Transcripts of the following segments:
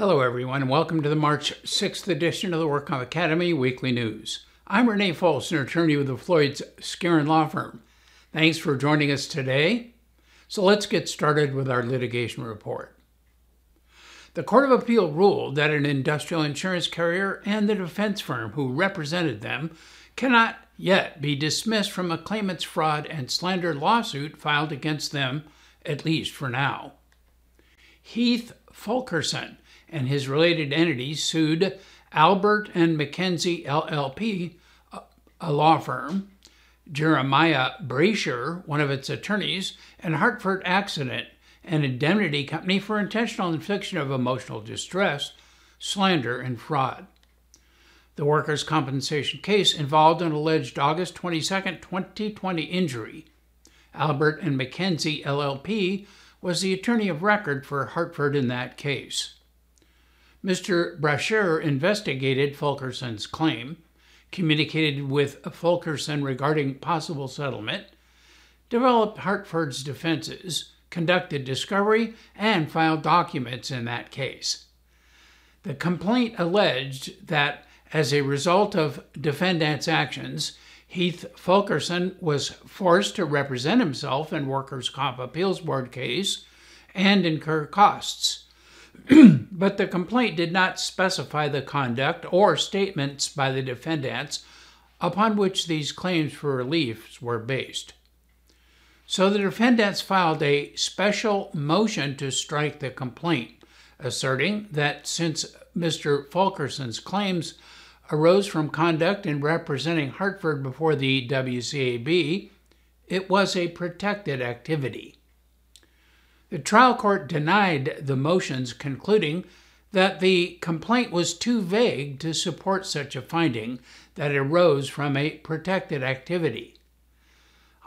Hello, everyone, and welcome to the March 6th edition of the WorkComp Academy Weekly News. I'm Renee Folsom, attorney with the Floyd's Skeren Law Firm. Thanks for joining us today. So let's get started with our litigation report. The Court of Appeal ruled that an industrial insurance carrier and the defense firm who represented them cannot yet be dismissed from a claimant's fraud and slander lawsuit filed against them, at least for now. Heath Fulkerson and his related entities sued Albert and Mackenzie LLP, a law firm, Jeremiah Brasher, one of its attorneys, and Hartford Accident, an indemnity company for intentional infliction of emotional distress, slander, and fraud. The workers' compensation case involved an alleged August 22, 2020 injury. Albert and Mackenzie LLP was the attorney of record for Hartford in that case. Mr. Brasher investigated Fulkerson's claim, communicated with Fulkerson regarding possible settlement, developed Hartford's defenses, conducted discovery, and filed documents in that case. The complaint alleged that as a result of defendant's actions, Heath Fulkerson was forced to represent himself in Workers' Comp Appeals Board case and incur costs but the complaint did not specify the conduct or statements by the defendants upon which these claims for relief were based. So the defendants filed a special motion to strike the complaint, asserting that since Mr. Fulkerson's claims arose from conduct in representing Hartford before the WCAB, it was a protected activity. The trial court denied the motions, concluding that the complaint was too vague to support such a finding that it arose from a protected activity.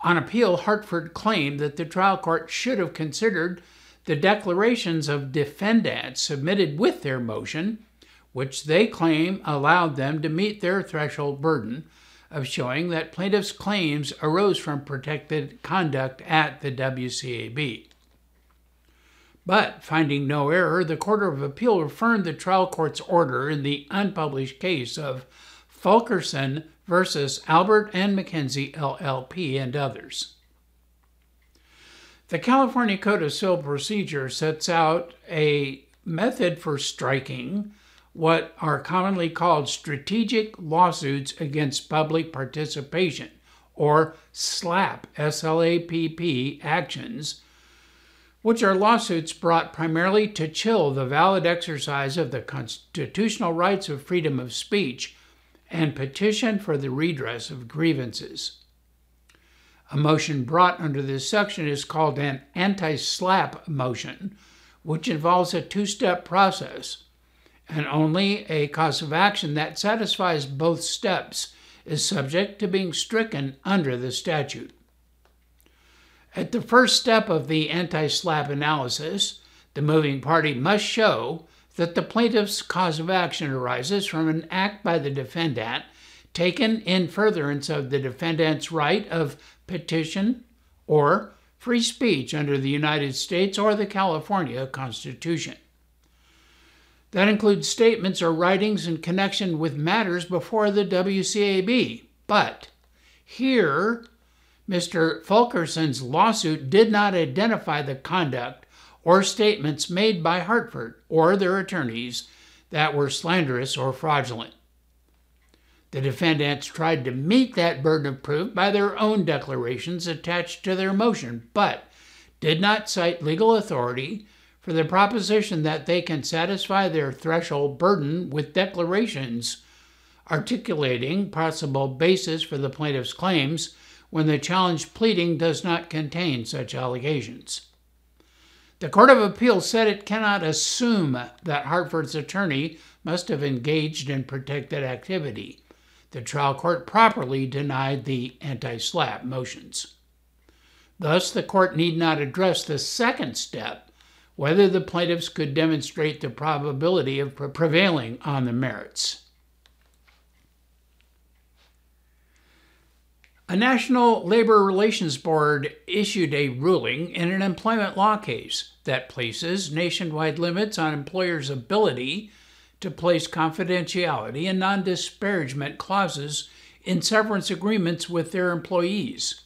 On appeal, Hartford claimed that the trial court should have considered the declarations of defendants submitted with their motion, which they claim allowed them to meet their threshold burden of showing that plaintiffs' claims arose from protected conduct at the WCAB. But finding no error, the Court of Appeal affirmed the trial court's order in the unpublished case of Fulkerson versus Albert and Mackenzie LLP and others. The California Code of Civil Procedure sets out a method for striking what are commonly called strategic lawsuits against public participation, or SLAPP, S L A P P, actions which are lawsuits brought primarily to chill the valid exercise of the constitutional rights of freedom of speech and petition for the redress of grievances. A motion brought under this section is called an anti SLAPP motion, which involves a two step process, and only a cause of action that satisfies both steps is subject to being stricken under the statute. At the first step of the anti SLAPP analysis, the moving party must show that the plaintiff's cause of action arises from an act by the defendant taken in furtherance of the defendant's right of petition or free speech under the United States or the California Constitution. That includes statements or writings in connection with matters before the WCAB. But here, Mr. Fulkerson's lawsuit did not identify the conduct or statements made by Hartford or their attorneys that were slanderous or fraudulent. The defendants tried to meet that burden of proof by their own declarations attached to their motion, but did not cite legal authority for the proposition that they can satisfy their threshold burden with declarations articulating possible basis for the plaintiff's claims when the challenged pleading does not contain such allegations. The Court of Appeal said it cannot assume that Hartford's attorney must have engaged in protected activity. The trial court properly denied the anti SLAPP motions. Thus, the court need not address the second step whether the plaintiffs could demonstrate the probability of prevailing on the merits. A National Labor Relations Board issued a ruling in an employment law case that places nationwide limits on employers' ability to place confidentiality and non disparagement clauses in severance agreements with their employees.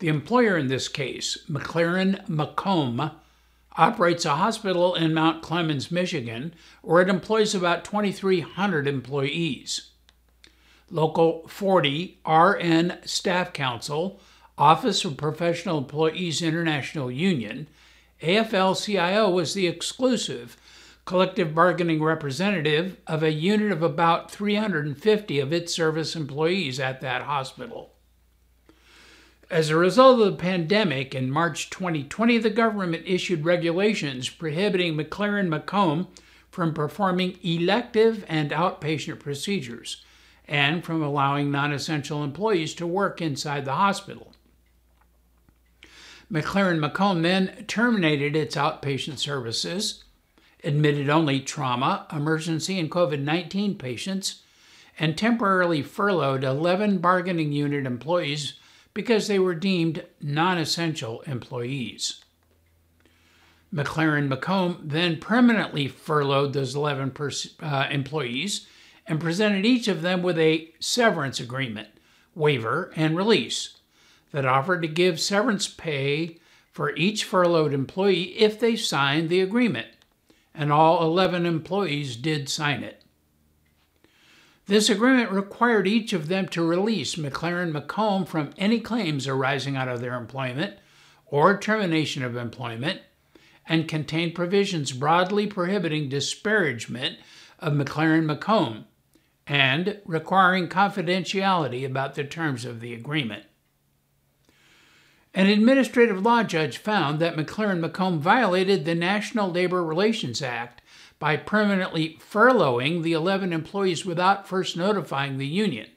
The employer in this case, McLaren Macomb, operates a hospital in Mount Clemens, Michigan, where it employs about 2,300 employees. Local 40 RN Staff Council, Office of Professional Employees International Union, AFL CIO was the exclusive collective bargaining representative of a unit of about 350 of its service employees at that hospital. As a result of the pandemic, in March 2020, the government issued regulations prohibiting McLaren Macomb from performing elective and outpatient procedures and from allowing non essential employees to work inside the hospital. McLaren Macomb then terminated its outpatient services, admitted only trauma, emergency, and COVID 19 patients, and temporarily furloughed 11 bargaining unit employees because they were deemed non essential employees. McLaren Macomb then permanently furloughed those 11 pers- uh, employees and presented each of them with a severance agreement, waiver, and release that offered to give severance pay for each furloughed employee if they signed the agreement, and all 11 employees did sign it. This agreement required each of them to release McLaren Macomb from any claims arising out of their employment or termination of employment and contained provisions broadly prohibiting disparagement of McLaren Macomb and requiring confidentiality about the terms of the agreement. An administrative law judge found that McLaren Macomb violated the National Labor Relations Act by permanently furloughing the 11 employees without first notifying the union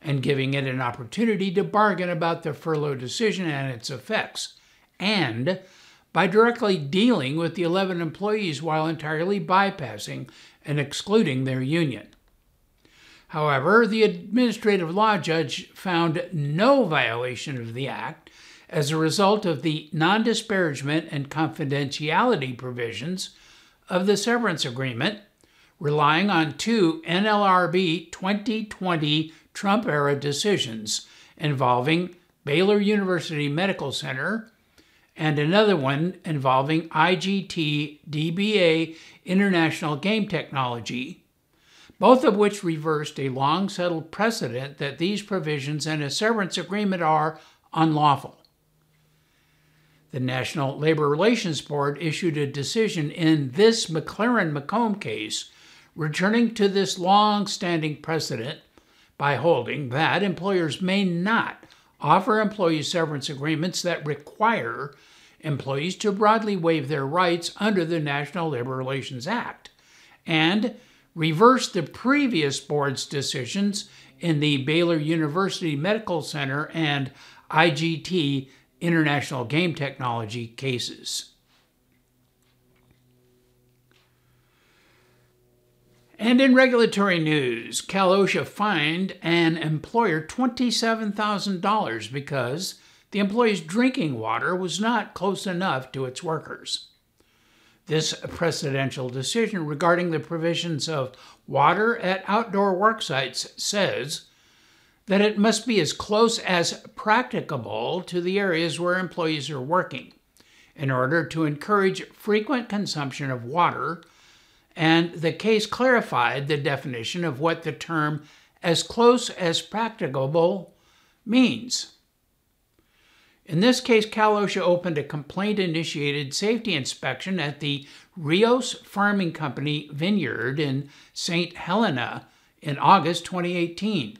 and giving it an opportunity to bargain about the furlough decision and its effects, and by directly dealing with the 11 employees while entirely bypassing and excluding their union. However, the administrative law judge found no violation of the Act as a result of the non disparagement and confidentiality provisions of the severance agreement, relying on two NLRB 2020 Trump era decisions involving Baylor University Medical Center and another one involving IGT DBA International Game Technology, both of which reversed a long settled precedent that these provisions in a severance agreement are unlawful. The National Labor Relations Board issued a decision in this McLaren Macomb case, returning to this long standing precedent by holding that employers may not offer employee severance agreements that require employees to broadly waive their rights under the National Labor Relations Act, and reverse the previous board's decisions in the Baylor University Medical Center and IGT international game technology cases. And in regulatory news, Cal OSHA fined an employer $27,000 because the employee's drinking water was not close enough to its workers. This precedential decision regarding the provisions of water at outdoor work sites says that it must be as close as practicable to the areas where employees are working in order to encourage frequent consumption of water, and the case clarified the definition of what the term as close as practicable means. In this case, Cal OSHA opened a complaint initiated safety inspection at the Rios Farming Company vineyard in St. Helena in August 2018.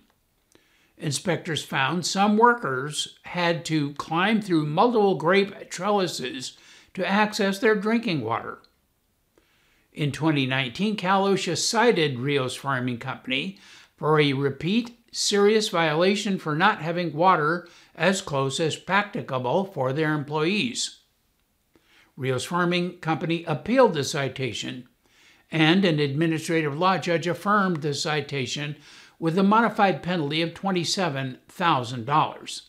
Inspectors found some workers had to climb through multiple grape trellises to access their drinking water. In 2019, Cal OSHA cited Rios Farming Company for a repeat serious violation for not having water as close as practicable for their employees. Rios Farming Company appealed the citation, and an administrative law judge affirmed the citation with a modified penalty of $27,000.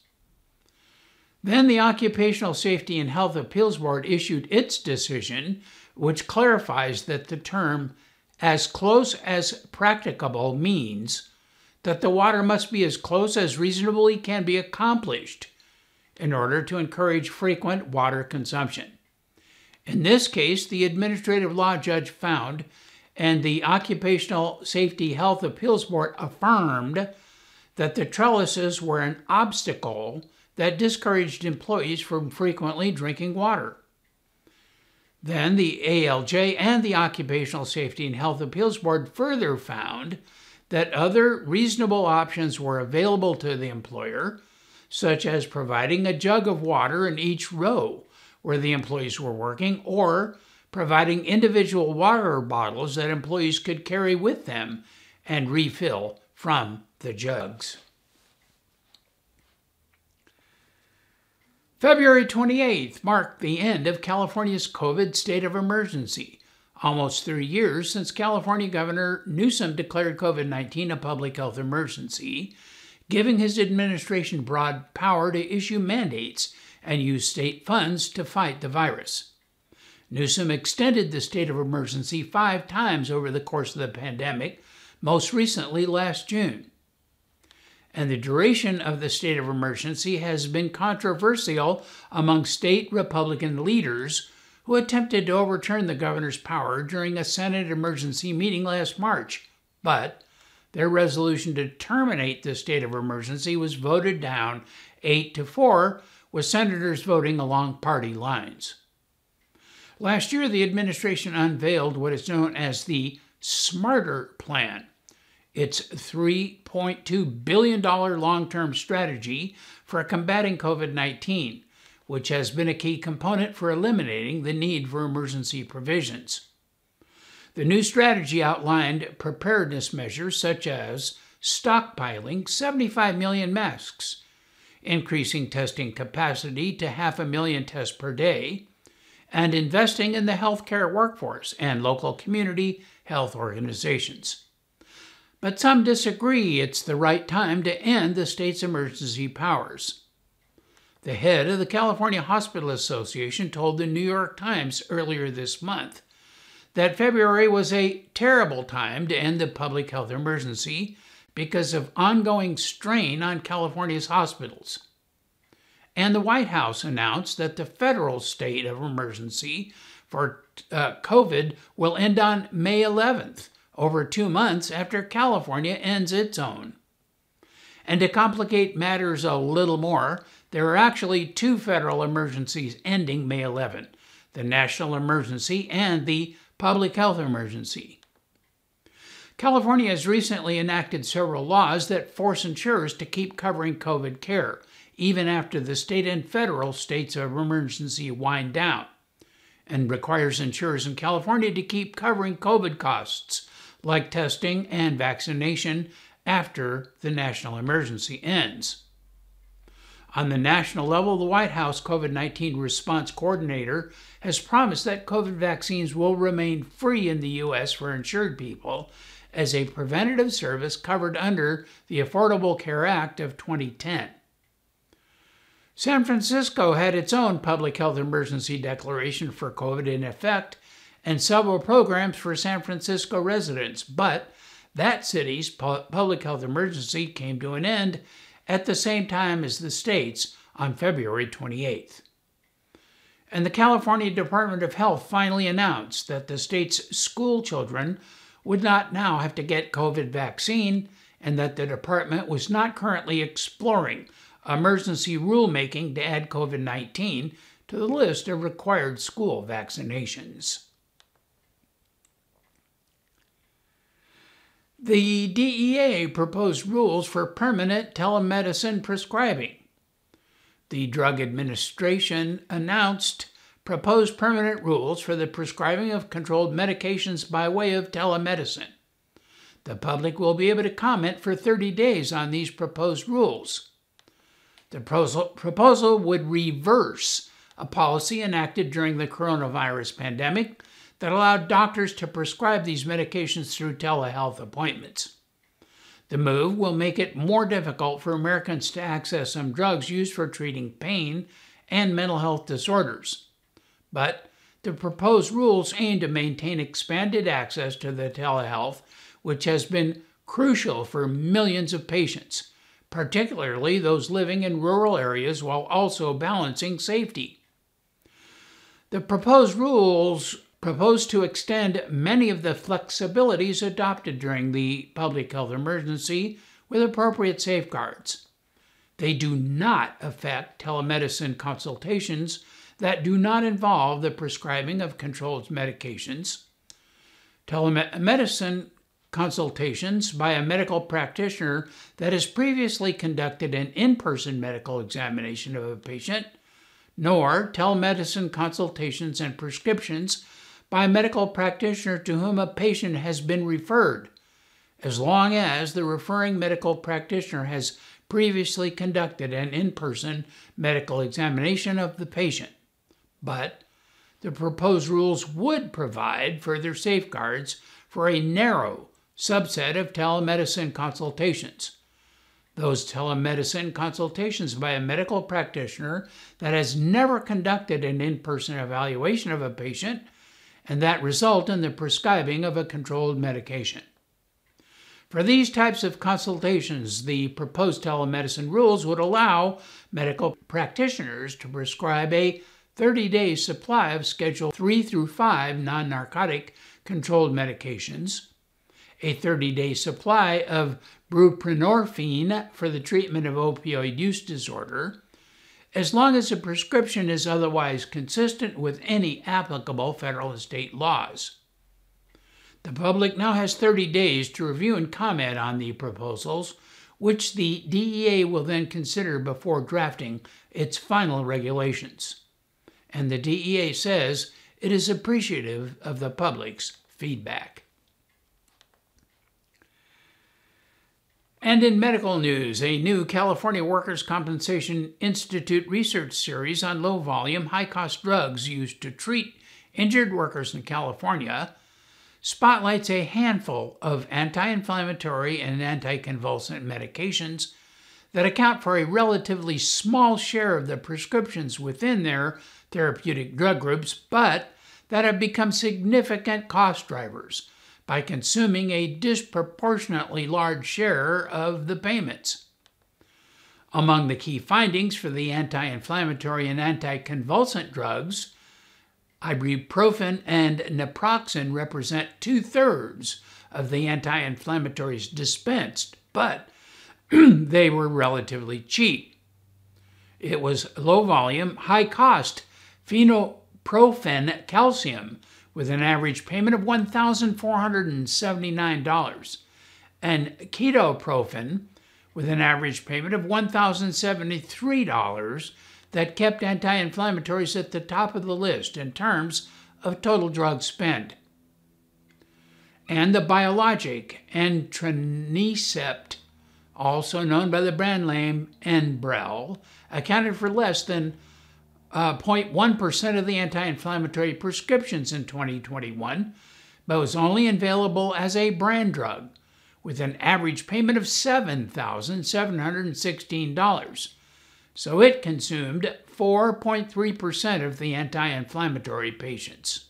Then the Occupational Safety and Health Appeals Board issued its decision, which clarifies that the term as close as practicable means that the water must be as close as reasonably can be accomplished in order to encourage frequent water consumption. In this case, the administrative law judge found, and the Occupational Safety Health Appeals Board affirmed, that the trellises were an obstacle that discouraged employees from frequently drinking water. Then the ALJ and the Occupational Safety and Health Appeals Board further found that other reasonable options were available to the employer, such as providing a jug of water in each row where the employees were working, or providing individual water bottles that employees could carry with them and refill from the jugs. February 28th marked the end of California's COVID state of emergency, almost three years since California Governor Newsom declared COVID 19 a public health emergency, giving his administration broad power to issue mandates and use state funds to fight the virus. Newsom extended the state of emergency five times over the course of the pandemic, most recently last June and the duration of the state of emergency has been controversial among state Republican leaders who attempted to overturn the governor's power during a Senate emergency meeting last March. But their resolution to terminate the state of emergency was voted down 8 to 4, with senators voting along party lines. Last year, the administration unveiled what is known as the Smarter Plan its $3.2 billion long term strategy for combating COVID 19, which has been a key component for eliminating the need for emergency provisions. The new strategy outlined preparedness measures such as stockpiling 75 million masks, increasing testing capacity to half a million tests per day, and investing in the healthcare workforce and local community health organizations but some disagree it's the right time to end the state's emergency powers. The head of the California Hospital Association told the New York Times earlier this month that February was a terrible time to end the public health emergency because of ongoing strain on California's hospitals. And the White House announced that the federal state of emergency for uh, COVID will end on May 11th over two months after California ends its own. And to complicate matters a little more, there are actually two federal emergencies ending May 11 the national emergency and the public health emergency. California has recently enacted several laws that force insurers to keep covering COVID care, even after the state and federal states of emergency wind down, and requires insurers in California to keep covering COVID costs like testing and vaccination after the national emergency ends. On the national level, the White House COVID 19 response coordinator has promised that COVID vaccines will remain free in the U.S. for insured people as a preventative service covered under the Affordable Care Act of 2010. San Francisco had its own public health emergency declaration for COVID in effect and several programs for San Francisco residents, but that city's public health emergency came to an end at the same time as the state's on February 28th. And the California Department of Health finally announced that the state's school children would not now have to get COVID vaccine and that the department was not currently exploring emergency rulemaking to add COVID 19 to the list of required school vaccinations. The DEA proposed rules for permanent telemedicine prescribing. The Drug Administration announced proposed permanent rules for the prescribing of controlled medications by way of telemedicine. The public will be able to comment for 30 days on these proposed rules. The proposal would reverse a policy enacted during the coronavirus pandemic that allowed doctors to prescribe these medications through telehealth appointments. The move will make it more difficult for Americans to access some drugs used for treating pain and mental health disorders. But the proposed rules aim to maintain expanded access to the telehealth, which has been crucial for millions of patients, particularly those living in rural areas, while also balancing safety. The proposed rules propose to extend many of the flexibilities adopted during the public health emergency with appropriate safeguards. They do not affect telemedicine consultations that do not involve the prescribing of controlled medications. Telemedicine consultations by a medical practitioner that has previously conducted an in person medical examination of a patient, nor telemedicine consultations and prescriptions by a medical practitioner to whom a patient has been referred, as long as the referring medical practitioner has previously conducted an in person medical examination of the patient. But the proposed rules would provide further safeguards for a narrow subset of telemedicine consultations. Those telemedicine consultations by a medical practitioner that has never conducted an in person evaluation of a patient and that result in the prescribing of a controlled medication. For these types of consultations, the proposed telemedicine rules would allow medical practitioners to prescribe a 30 day supply of Schedule 3 through 5 non narcotic controlled medications a 30 day supply of buprenorphine for the treatment of opioid use disorder, as long as the prescription is otherwise consistent with any applicable federal and state laws. The public now has 30 days to review and comment on the proposals, which the DEA will then consider before drafting its final regulations. And the DEA says it is appreciative of the public's feedback. And in medical news, a new California Workers' Compensation Institute research series on low volume, high cost drugs used to treat injured workers in California spotlights a handful of anti inflammatory and anticonvulsant medications that account for a relatively small share of the prescriptions within their therapeutic drug groups, but that have become significant cost drivers by consuming a disproportionately large share of the payments. Among the key findings for the anti inflammatory and anticonvulsant drugs, ibuprofen and naproxen represent two thirds of the anti inflammatories dispensed, but they were relatively cheap. It was low volume, high cost fenoprofen calcium with an average payment of $1,479, and ketoprofen with an average payment of $1,073 that kept anti inflammatories at the top of the list in terms of total drug spent. And the biologic etanercept, also known by the brand name Enbrel, accounted for less than uh, 0.1% of the anti inflammatory prescriptions in 2021, but was only available as a brand drug with an average payment of $7,716. So it consumed 4.3% of the anti inflammatory patients.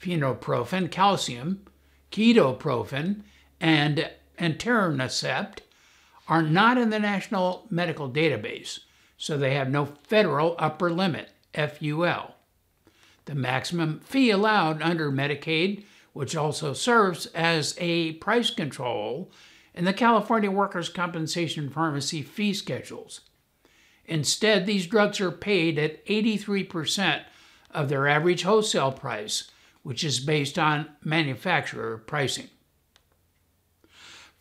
Phenobarbital calcium, ketoprofen, and etanercept are not in the National Medical Database so they have no federal upper limit, FUL. The maximum fee allowed under Medicaid, which also serves as a price control in the California Workers' Compensation Pharmacy fee schedules. Instead, these drugs are paid at 83% of their average wholesale price, which is based on manufacturer pricing.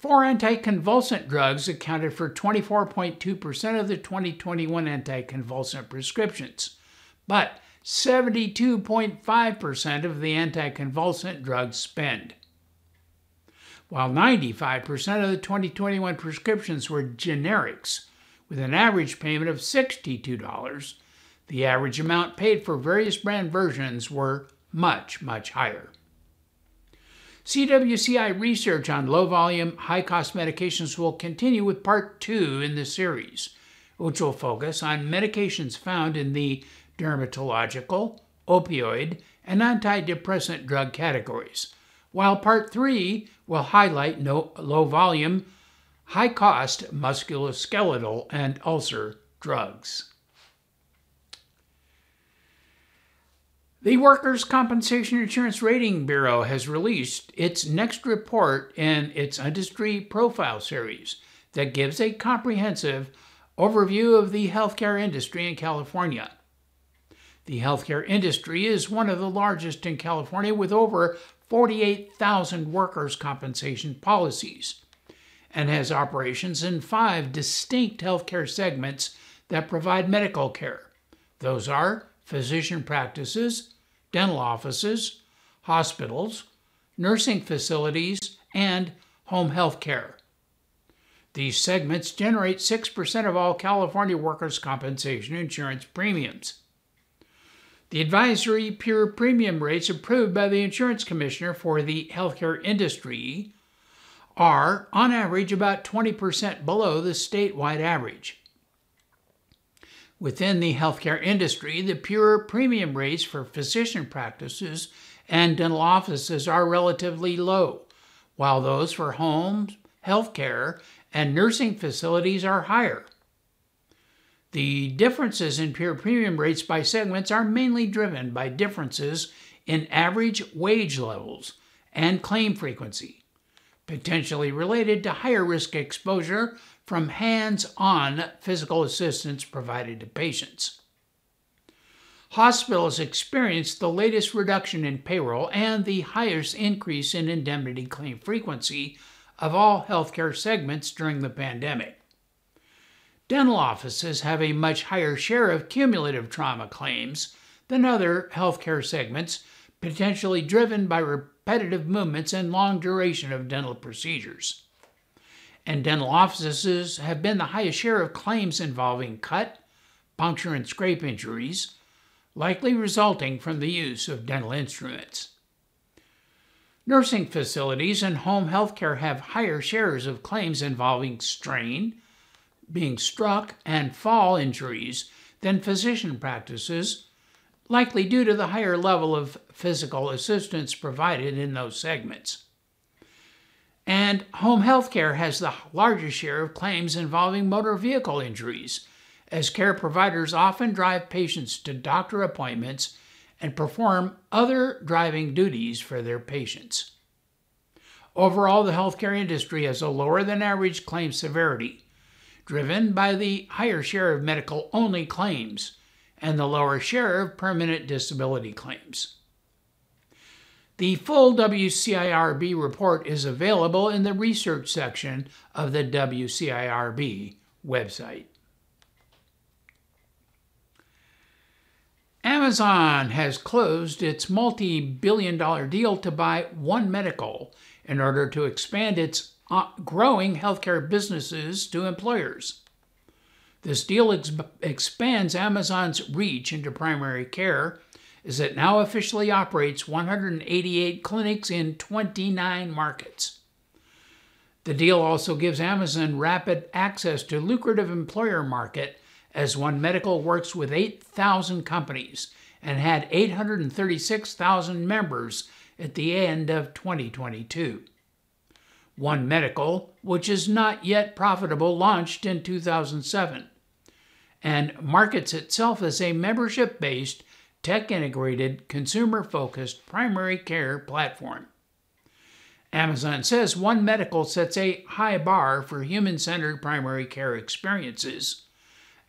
Four anticonvulsant drugs accounted for 24.2% of the 2021 anticonvulsant prescriptions, but 72.5% of the anticonvulsant drugs spend. While 95% of the 2021 prescriptions were generics, with an average payment of $62, the average amount paid for various brand versions were much, much higher. CWCI research on low volume, high cost medications will continue with part two in the series, which will focus on medications found in the dermatological, opioid, and antidepressant drug categories, while part three will highlight no, low volume, high cost musculoskeletal and ulcer drugs. The Workers' Compensation Insurance Rating Bureau has released its next report in its industry profile series that gives a comprehensive overview of the healthcare industry in California. The healthcare industry is one of the largest in California with over 48,000 workers' compensation policies and has operations in five distinct healthcare segments that provide medical care. Those are physician practices, dental offices, hospitals, nursing facilities, and home health care. These segments generate 6% of all California workers' compensation insurance premiums. The advisory pure premium rates approved by the insurance commissioner for the healthcare industry are, on average, about 20% below the statewide average. Within the healthcare industry, the pure premium rates for physician practices and dental offices are relatively low, while those for homes, healthcare, and nursing facilities are higher. The differences in pure premium rates by segments are mainly driven by differences in average wage levels and claim frequency, potentially related to higher risk exposure from hands on physical assistance provided to patients. Hospitals experienced the latest reduction in payroll and the highest increase in indemnity claim frequency of all healthcare segments during the pandemic. Dental offices have a much higher share of cumulative trauma claims than other healthcare segments, potentially driven by repetitive movements and long duration of dental procedures and dental offices have been the highest share of claims involving cut, puncture, and scrape injuries, likely resulting from the use of dental instruments. Nursing facilities and home health care have higher shares of claims involving strain, being struck, and fall injuries than physician practices, likely due to the higher level of physical assistance provided in those segments. And home health care has the largest share of claims involving motor vehicle injuries, as care providers often drive patients to doctor appointments and perform other driving duties for their patients. Overall, the healthcare industry has a lower than average claim severity, driven by the higher share of medical only claims and the lower share of permanent disability claims. The full WCIRB report is available in the research section of the WCIRB website. Amazon has closed its multi billion dollar deal to buy One Medical in order to expand its uh, growing healthcare businesses to employers. This deal ex- expands Amazon's reach into primary care is it now officially operates 188 clinics in 29 markets. The deal also gives Amazon rapid access to lucrative employer market as One Medical works with 8,000 companies and had 836,000 members at the end of 2022. One Medical, which is not yet profitable, launched in 2007 and markets itself as a membership based tech integrated, consumer focused primary care platform. Amazon says One Medical sets a high bar for human centered primary care experiences,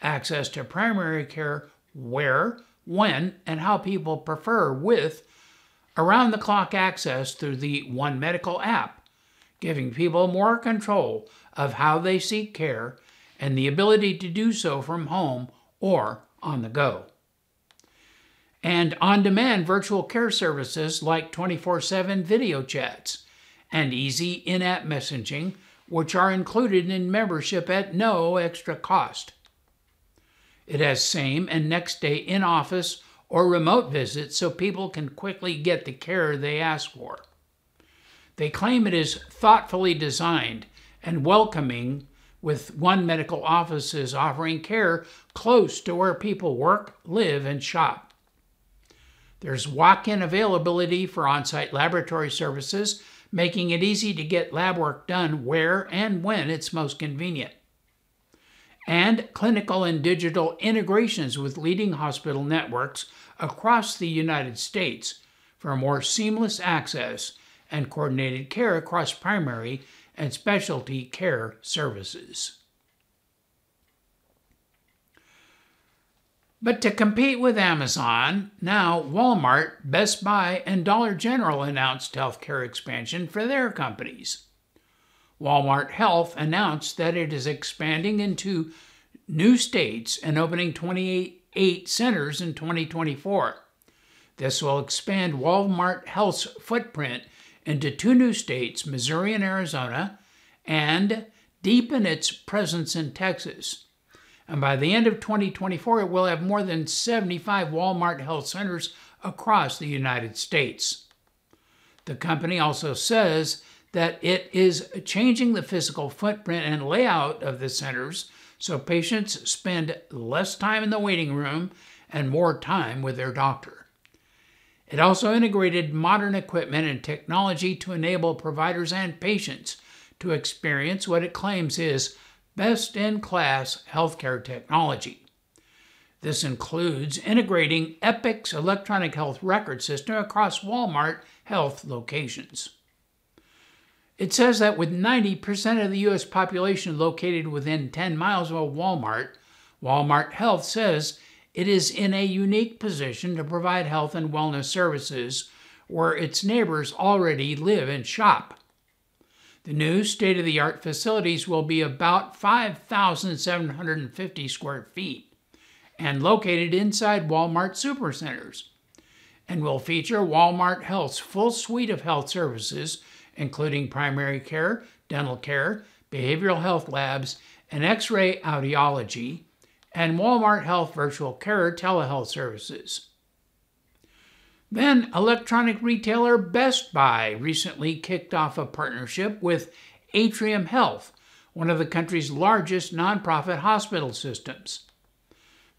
access to primary care where, when, and how people prefer, with around the clock access through the One Medical app, giving people more control of how they seek care and the ability to do so from home or on the go and on demand virtual care services like 24 7 video chats and easy in app messaging, which are included in membership at no extra cost. It has same and next day in office or remote visits so people can quickly get the care they ask for. They claim it is thoughtfully designed and welcoming, with one medical offices offering care close to where people work, live, and shop. There's walk in availability for on site laboratory services, making it easy to get lab work done where and when it's most convenient. And clinical and digital integrations with leading hospital networks across the United States for more seamless access and coordinated care across primary and specialty care services. But to compete with Amazon, now Walmart, Best Buy, and Dollar General announced healthcare expansion for their companies. Walmart Health announced that it is expanding into new states and opening 28 centers in 2024. This will expand Walmart Health's footprint into two new states, Missouri and Arizona, and deepen its presence in Texas. And by the end of 2024, it will have more than 75 Walmart Health centers across the United States. The company also says that it is changing the physical footprint and layout of the centers so patients spend less time in the waiting room and more time with their doctor. It also integrated modern equipment and technology to enable providers and patients to experience what it claims is best in class healthcare technology. This includes integrating Epic's electronic health record system across Walmart health locations. It says that with 90% of the U.S. population located within 10 miles of a Walmart, Walmart Health says it is in a unique position to provide health and wellness services where its neighbors already live and shop. The new state of the art facilities will be about 5,750 square feet and located inside Walmart supercenters and will feature Walmart Health's full suite of health services, including primary care, dental care, behavioral health labs, and x ray audiology, and Walmart Health Virtual Care telehealth services. Then, electronic retailer Best Buy recently kicked off a partnership with Atrium Health, one of the country's largest nonprofit hospital systems.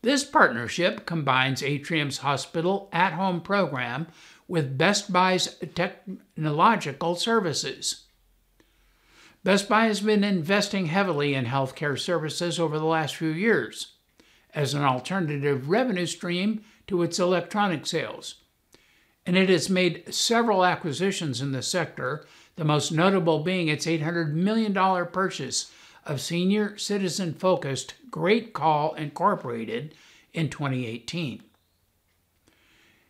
This partnership combines Atrium's hospital at home program with Best Buy's technological services. Best Buy has been investing heavily in healthcare services over the last few years as an alternative revenue stream to its electronic sales. And it has made several acquisitions in the sector, the most notable being its $800 million purchase of senior citizen focused GreatCall Incorporated in 2018.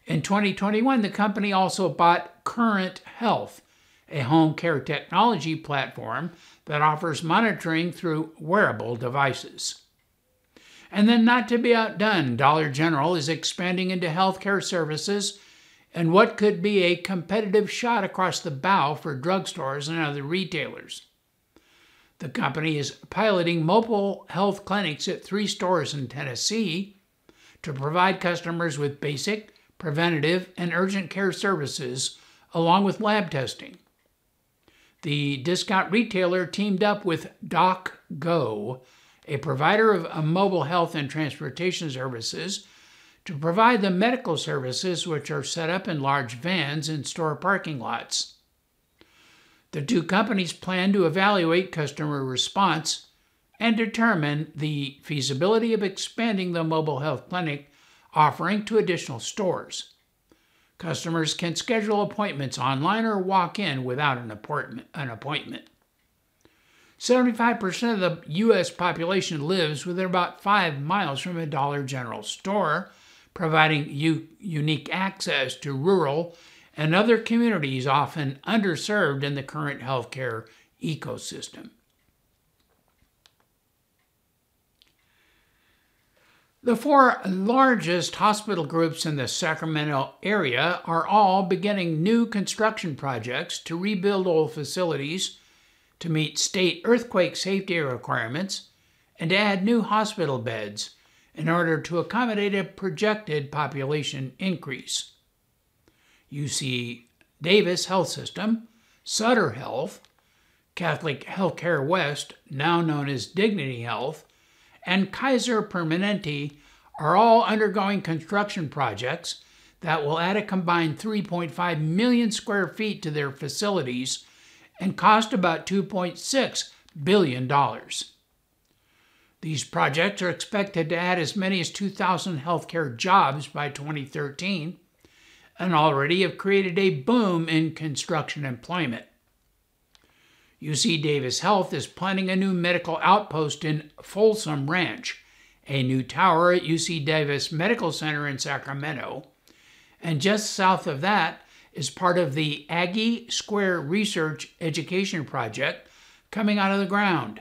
In 2021, the company also bought Current Health, a home care technology platform that offers monitoring through wearable devices. And then, not to be outdone, Dollar General is expanding into healthcare services and what could be a competitive shot across the bow for drugstores and other retailers. The company is piloting mobile health clinics at three stores in Tennessee to provide customers with basic, preventative, and urgent care services, along with lab testing. The discount retailer teamed up with DocGo a provider of uh, mobile health and transportation services, to provide the medical services which are set up in large vans in store parking lots. The two companies plan to evaluate customer response and determine the feasibility of expanding the mobile health clinic offering to additional stores. Customers can schedule appointments online or walk in without an appointment. 75% of the U.S. population lives within about five miles from a Dollar General store, providing u- unique access to rural and other communities often underserved in the current healthcare ecosystem. The four largest hospital groups in the Sacramento area are all beginning new construction projects to rebuild old facilities to meet state earthquake safety requirements and to add new hospital beds in order to accommodate a projected population increase. UC Davis Health System, Sutter Health, Catholic Healthcare West, now known as Dignity Health, and Kaiser Permanente are all undergoing construction projects that will add a combined 3.5 million square feet to their facilities and cost about $2.6 billion. These projects are expected to add as many as 2,000 healthcare jobs by 2013 and already have created a boom in construction employment. UC Davis Health is planning a new medical outpost in Folsom Ranch, a new tower at UC Davis Medical Center in Sacramento, and just south of that is part of the Aggie Square Research Education Project coming out of the ground.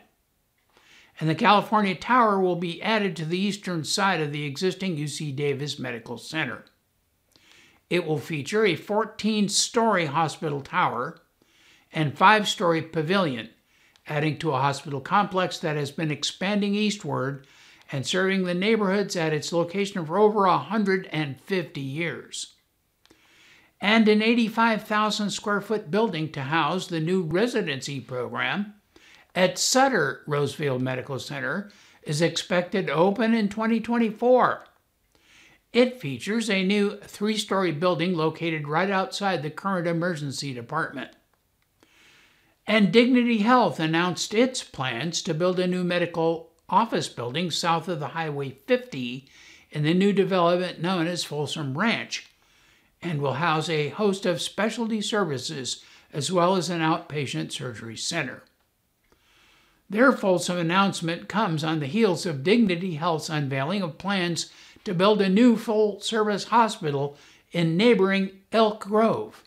And the California Tower will be added to the eastern side of the existing UC Davis Medical Center. It will feature a 14 story hospital tower and 5 story pavilion, adding to a hospital complex that has been expanding eastward and serving the neighborhoods at its location for over 150 years. And an 85,000 square foot building to house the new residency program at Sutter Roseville Medical Center is expected to open in 2024. It features a new three story building located right outside the current emergency department. And Dignity Health announced its plans to build a new medical office building south of the Highway 50 in the new development known as Folsom Ranch and will house a host of specialty services as well as an outpatient surgery center. Their Folsom announcement comes on the heels of Dignity Health's unveiling of plans to build a new full service hospital in neighboring Elk Grove.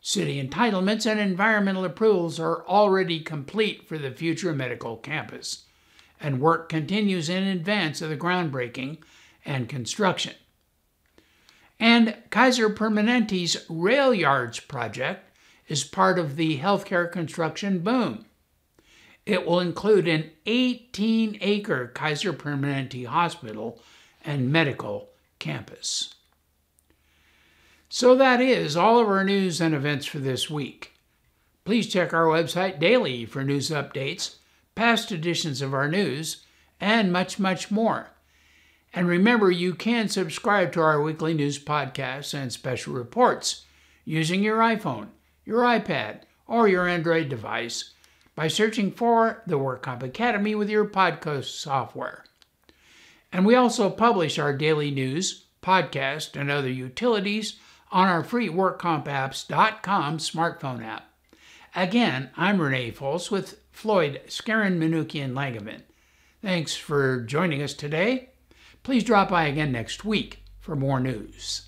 City entitlements and environmental approvals are already complete for the future medical campus, and work continues in advance of the groundbreaking and construction. And Kaiser Permanente's Rail Yards project is part of the healthcare construction boom. It will include an 18 acre Kaiser Permanente hospital and medical campus. So that is all of our news and events for this week. Please check our website daily for news updates, past editions of our news, and much, much more. And remember, you can subscribe to our weekly news podcasts and special reports using your iPhone, your iPad, or your Android device by searching for the WorkComp Academy with your podcast software. And we also publish our daily news, podcast, and other utilities on our free WorkCompApps.com smartphone app. Again, I'm Renee Fols with Floyd Skeren Manukian Langevin. Thanks for joining us today. Please drop by again next week for more news.